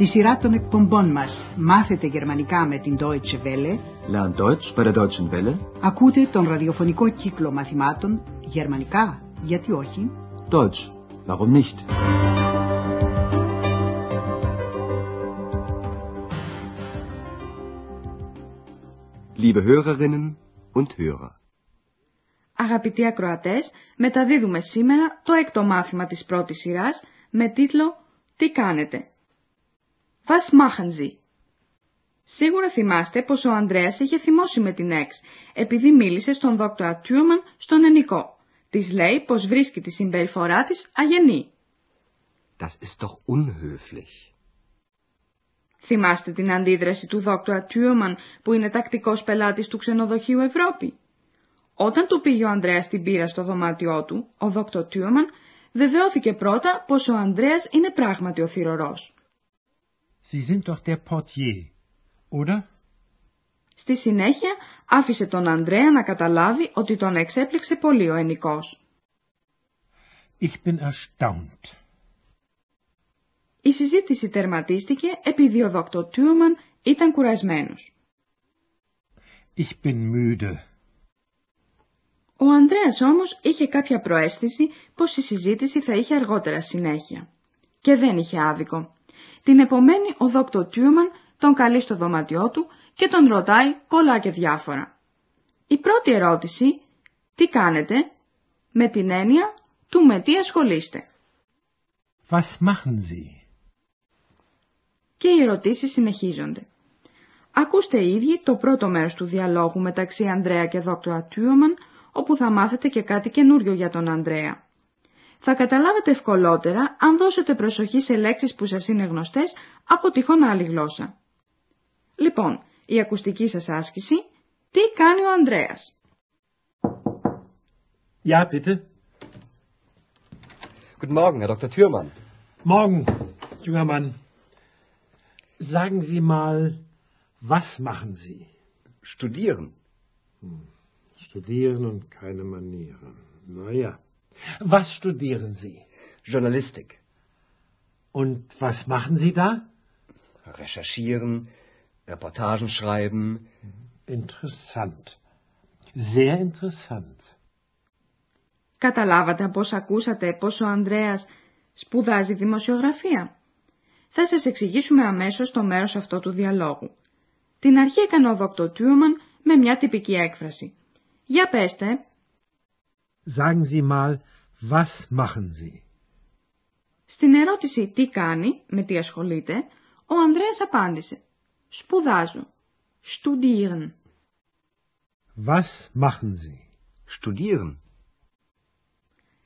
Στη σειρά των εκπομπών μας «Μάθετε γερμανικά με την Deutsche Welle» Lernt Deutsch bei der Deutschen Welle. ακούτε τον ραδιοφωνικό κύκλο μαθημάτων «Γερμανικά, γιατί όχι» Deutsch, warum nicht? Liebe Hörerinnen und Hörer, Αγαπητοί ακροατές, μεταδίδουμε σήμερα το έκτο μάθημα της πρώτης σειράς με τίτλο «Τι κάνετε» Was machen Sie? Σίγουρα θυμάστε πως ο Ανδρέας είχε θυμώσει με την Εξ, επειδή μίλησε στον δόκτωρα Τιούμαν στον ενικό. Της λέει πως βρίσκει τη συμπεριφορά της αγενή. das ist doch unhöflich. Θυμάστε την αντίδραση του δόκτωρα Τιούμαν που είναι τακτικός πελάτης του ξενοδοχείου Ευρώπη. Όταν του πήγε ο Ανδρέας την πύρα στο δωμάτιό του, ο δόκτωρ Τιούμαν βεβαιώθηκε πρώτα πως ο Ανδρέας είναι πράγματι ο θυρωρός. Sie sind doch der Portier, oder? Στη συνέχεια άφησε τον Ανδρέα να καταλάβει ότι τον εξέπληξε πολύ ο ενικός. Ich bin erstaunt. Η συζήτηση τερματίστηκε επειδή ο δόκτωρ Τιούμαν ήταν κουρασμένος. Ich bin müde. Ο Ανδρέας όμως είχε κάποια προαίσθηση πως η συζήτηση θα είχε αργότερα συνέχεια. Και δεν είχε άδικο. Την επομένη ο δόκτωρ Τιούμαν τον καλεί στο δωμάτιό του και τον ρωτάει πολλά και διάφορα. Η πρώτη ερώτηση, τι κάνετε, με την έννοια του με τι ασχολείστε; Was machen Sie? Και οι ερωτήσεις συνεχίζονται. Ακούστε ήδη το πρώτο μέρος του διαλόγου μεταξύ Ανδρέα και δόκτωρα Τιούμαν, όπου θα μάθετε και κάτι καινούριο για τον Ανδρέα. Θα καταλάβετε ευκολότερα αν δώσετε προσοχή σε λέξεις που σας είναι γνωστές από τυχόν άλλη γλώσσα. Λοιπόν, η ακουστική σας άσκηση, τι κάνει ο Ανδρέας; Ja, bitte. Guten Morgen, Herr Dr. Thürmann. Morgen, junger Mann. Sagen Sie mal, was machen Sie? Studieren. Studieren und keine Manieren. Naja. Was studieren Sie? Journalistik. Und was machen Sie da? Recherchieren, Reportagen schreiben. Interessant. Sehr interessant. Καταλάβατε πώς ακούσατε πως ο Ανδρέας σπουδάζει δημοσιογραφία. Θα σας εξηγήσουμε αμέσως το μέρος αυτό του διαλόγου. Την αρχή έκανε ο δόκτωρ Τιούμαν με μια τυπική έκφραση. Για πέστε, Sagen Sie mal, was machen Sie? στην ερώτηση τι κάνει, με τι ασχολείται, ο Ανδρέας απάντησε. Σπουδάζω. Studieren. Was machen Sie? Studieren.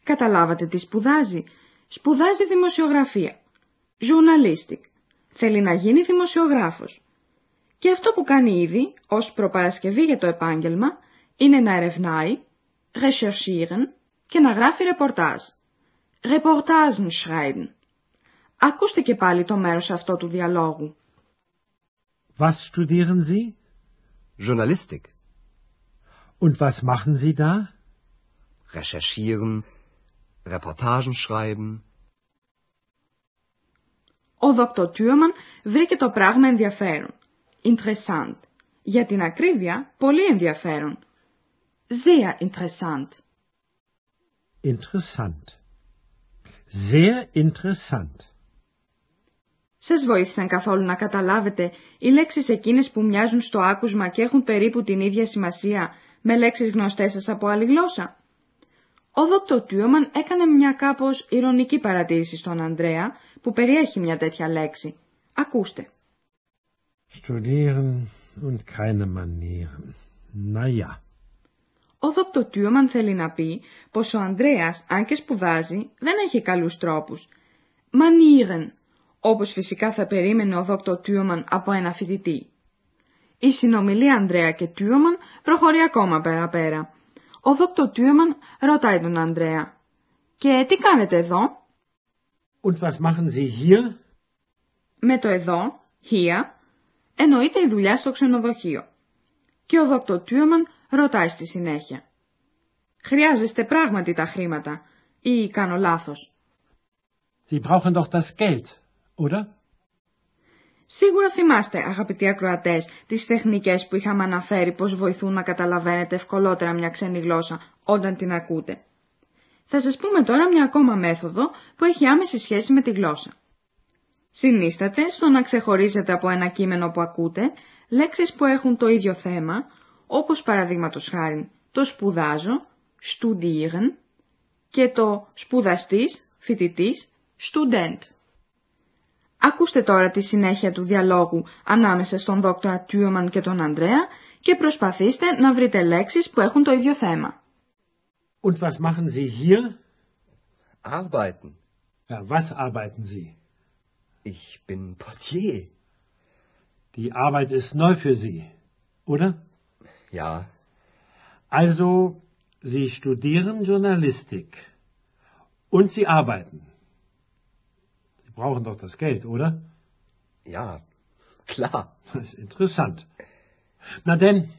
Καταλάβατε τι σπουδάζει. Σπουδάζει δημοσιογραφία. Journalistic. Θέλει να γίνει δημοσιογράφος. Και αυτό που κάνει ήδη, ως προπαρασκευή για το επάγγελμα, είναι να ερευνάει, recherchieren και να γράφει ρεπορτάζ. Reportagen schreiben. Ακούστε και πάλι το μέρος αυτό του διαλόγου. Was studieren Sie? Journalistik. Und was machen Sie da? Recherchieren, Reportagen schreiben. Ο Δόκτωρ Τιούμαν βρήκε το πράγμα ενδιαφέρον. Interessant. Για την ακρίβεια, πολύ ενδιαφέρον. Sehr interessant. Interessant. Sehr interessant. Σας βοήθησαν καθόλου να καταλάβετε οι λέξεις εκείνες που μοιάζουν στο άκουσμα και έχουν περίπου την ίδια σημασία με λέξεις γνωστές σας από άλλη γλώσσα; Ο Δόκτωρ Τιούμαν έκανε μια κάπως ηρωνική παρατήρηση στον Ανδρέα που περιέχει μια τέτοια λέξη. Ακούστε. Studieren und keine Manieren. Na ja. Ο Δόκτωρ Τιούμαν θέλει να πει πως ο Ανδρέας, αν και σπουδάζει, δεν έχει καλούς τρόπους. Μανίρεν, όπως φυσικά θα περίμενε ο Δόκτωρ Τιούμαν από ένα φοιτητή. Η συνομιλία Ανδρέα και Τιούμαν προχωρεί ακόμα πέρα-πέρα. Ο Δόκτωρ Τιούμαν ρωτάει τον Ανδρέα. «Και τι κάνετε εδώ» Und was machen Sie hier? με το εδώ, here, εννοείται η δουλειά στο ξενοδοχείο. Και ο Δόκτωρ Τιούμαν ρωτάει στη συνέχεια. Χρειάζεστε πράγματι τα χρήματα ή κάνω λάθος; Sie brauchen doch das Geld, oder? Σίγουρα θυμάστε, αγαπητοί ακροατές, τις τεχνικές που είχαμε αναφέρει πως βοηθούν να καταλαβαίνετε ευκολότερα μια ξένη γλώσσα όταν την ακούτε. Θα σας πούμε τώρα μια ακόμα μέθοδο που έχει άμεση σχέση με τη γλώσσα. Συνίσταται στο να ξεχωρίζετε από ένα κείμενο που ακούτε λέξεις που έχουν το ίδιο θέμα, όπως παραδείγματος χάρη το σπουδάζω, studieren, και το σπουδαστής, φοιτητής, student. Ακούστε τώρα τη συνέχεια του διαλόγου ανάμεσα στον δόκτωρα Τιούμαν και τον Ανδρέα και προσπαθήστε να βρείτε λέξεις που έχουν το ίδιο θέμα. Und was machen Sie hier? Arbeiten. Ja, was arbeiten Sie? Ich bin Portier. Die Arbeit ist neu für Sie, oder? Ja. Also, Sie studieren Journalistik. Und Sie arbeiten. Sie brauchen doch das Geld, oder? Ja, klar. Das ist interessant. Na denn,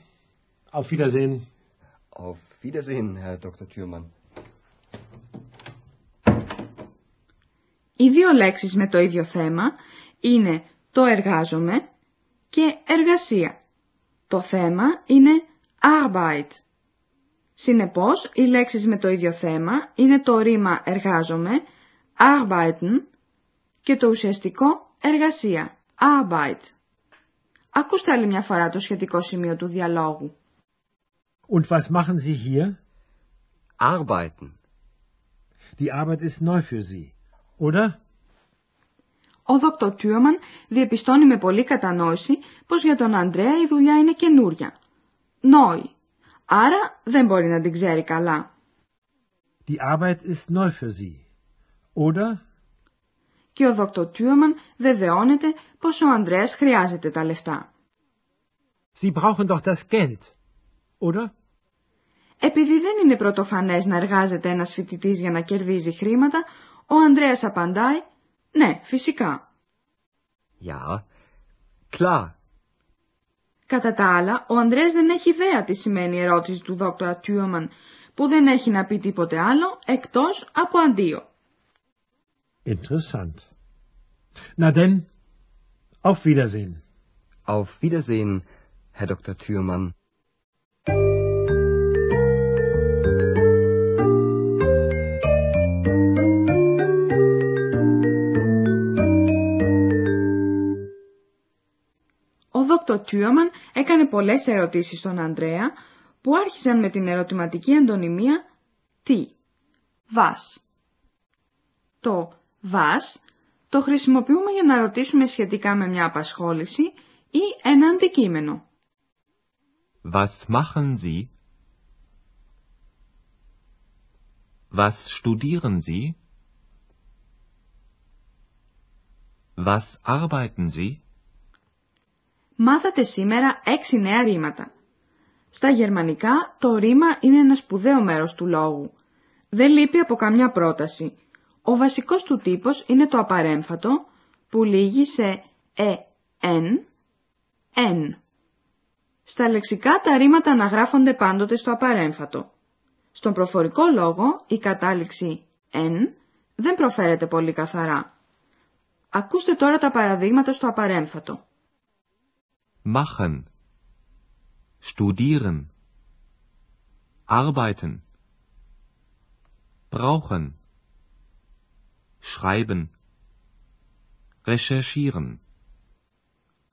auf Wiedersehen. Auf Wiedersehen, Herr Dr. Thürmann. Οι δύο λέξεις με το ίδιο θέμα είναι το εργάζομαι και εργασία. Το θέμα είναι Arbeit. Συνεπώς, οι λέξεις με το ίδιο θέμα είναι το ρήμα εργάζομαι, arbeiten και το ουσιαστικό εργασία, Arbeit. Ακούστε άλλη μια φορά το σχετικό σημείο του διαλόγου. Und was machen Sie hier? Arbeiten. Die Arbeit ist neu für Sie, oder? Ο Δόκτωρ Τιούμαν διεπιστώνει με πολλή κατανόηση πως για τον Ανδρέα η δουλειά είναι καινούρια. Νόη. Άρα δεν μπορεί να την ξέρει καλά. Die Arbeit ist neu für Sie, oder? Και ο Δόκτωρ Τιούμαν βεβαιώνεται πως ο Ανδρέας χρειάζεται τα λεφτά. Sie brauchen doch das Geld, oder? Επειδή δεν είναι πρωτοφανές να εργάζεται ένας φοιτητής για να κερδίζει χρήματα, ο Ανδρέας απαντάει «Ναι, φυσικά». Ja, klar. Κατά τα άλλα, ο Ανδρέας δεν έχει ιδέα τι σημαίνει η ερώτηση του δόκτωρα Τιούμαν, που δεν έχει να πει τίποτε άλλο εκτός από αντίο. Interessant. Na denn, auf Wiedersehen. Auf Wiedersehen, Herr Dr. Thürmann. Ο δόκτωρ Τιούμαν έκανε πολλές ερωτήσεις στον Ανδρέα που άρχισαν με την ερωτηματική αντωνυμία «Τι» «Βας». Το «βας» το χρησιμοποιούμε για να ρωτήσουμε σχετικά με μια απασχόληση ή ένα αντικείμενο. Was machen Sie? Was studieren Sie? Was arbeiten Sie? Μάθατε σήμερα έξι νέα ρήματα. Στα γερμανικά το ρήμα είναι ένα σπουδαίο μέρος του λόγου. Δεν λείπει από καμιά πρόταση. Ο βασικός του τύπος είναι το απαρέμφατο που λύγει σε ε, εν, εν. Στα λεξικά τα ρήματα αναγράφονται πάντοτε στο απαρέμφατο. Στον προφορικό λόγο η κατάληξη εν δεν προφέρεται πολύ καθαρά. Ακούστε τώρα τα παραδείγματα στο απαρέμφατο. Machen. Studieren. Arbeiten. Brauchen. Schreiben. Recherchieren.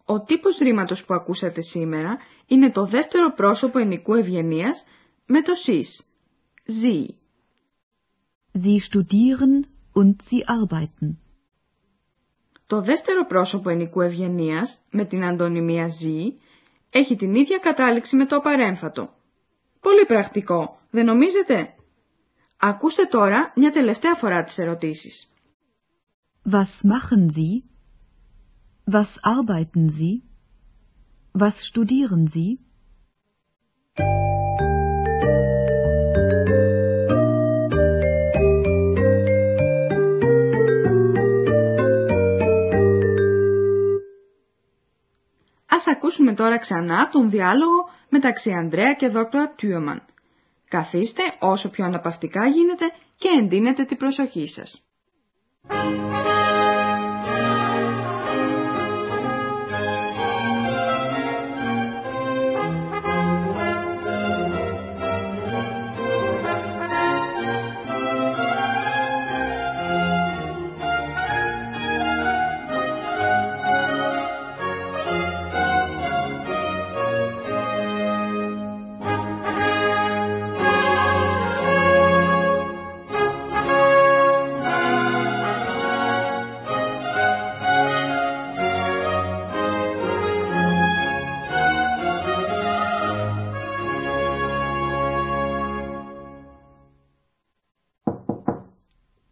Ο τύπος ρήματος που ακούσατε σήμερα είναι το δεύτερο πρόσωπο ενικού ευγενίας με το σεις. Sie. Sie studieren und sie arbeiten. Το δεύτερο πρόσωπο ενικού ευγενίας με την αντωνυμία «ζει» έχει την ίδια κατάληξη με το παρέμφατο. Πολύ πρακτικό, δεν νομίζετε; Ακούστε τώρα μια τελευταία φορά τις ερωτήσεις. Was machen Sie? Was arbeiten Sie? Was studieren Sie? Ας ακούσουμε τώρα ξανά τον διάλογο μεταξύ Ανδρέα και δόκτωρα Τιούμαν. Καθίστε όσο πιο αναπαυτικά γίνεται και εντείνετε την προσοχή σας.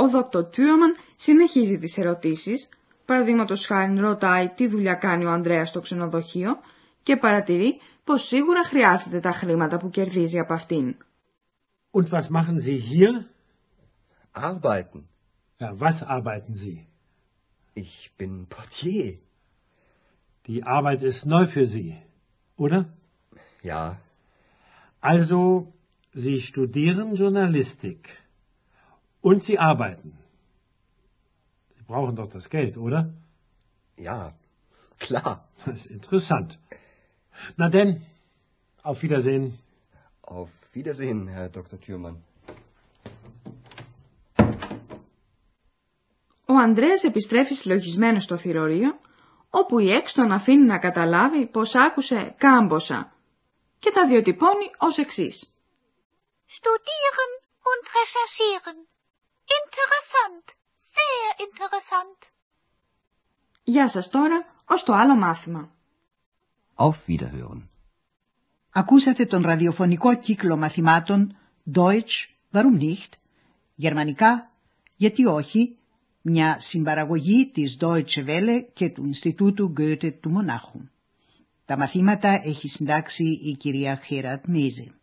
Ο Δόκτωρ Τιούμαν συνεχίζει τις ερωτήσεις, παραδείγματος χάρη ρωτάει τι δουλειά κάνει ο Ανδρέας στο ξενοδοχείο και παρατηρεί πως σίγουρα χρειάζεται τα χρήματα που κερδίζει από αυτήν. Und was machen Sie hier? Arbeiten. Ja, was arbeiten Sie? Ich bin Portier. Die Arbeit ist neu für Sie, oder? Ja, Also, Sie studieren Journalistik. Und Sie arbeiten. Sie brauchen doch das Geld, oder? ja, klar. Das ist interessant. Na denn, auf Wiedersehen. Auf Wiedersehen, Herr Dr. Thürmann. Ο Ανδρέας επιστρέφει συλλογισμένος στο θηρορείο, όπου η Έξ τον αφήνει να καταλάβει πως άκουσε κάμποσα και τα διοτυπώνει ως εξής. Studieren und recherchieren. Interessant. Sehr interessant. Γεια σας τώρα, ως το άλλο μάθημα. Auf Wiederhören. Ακούσατε τον ραδιοφωνικό κύκλο μαθημάτων Deutsch, warum nicht, γερμανικά, γιατί όχι, μια συμπαραγωγή της Deutsche Welle και του Ινστιτούτου Goethe του Μονάχου. Τα μαθήματα έχει συντάξει η κυρία Χέρατ Μέζε.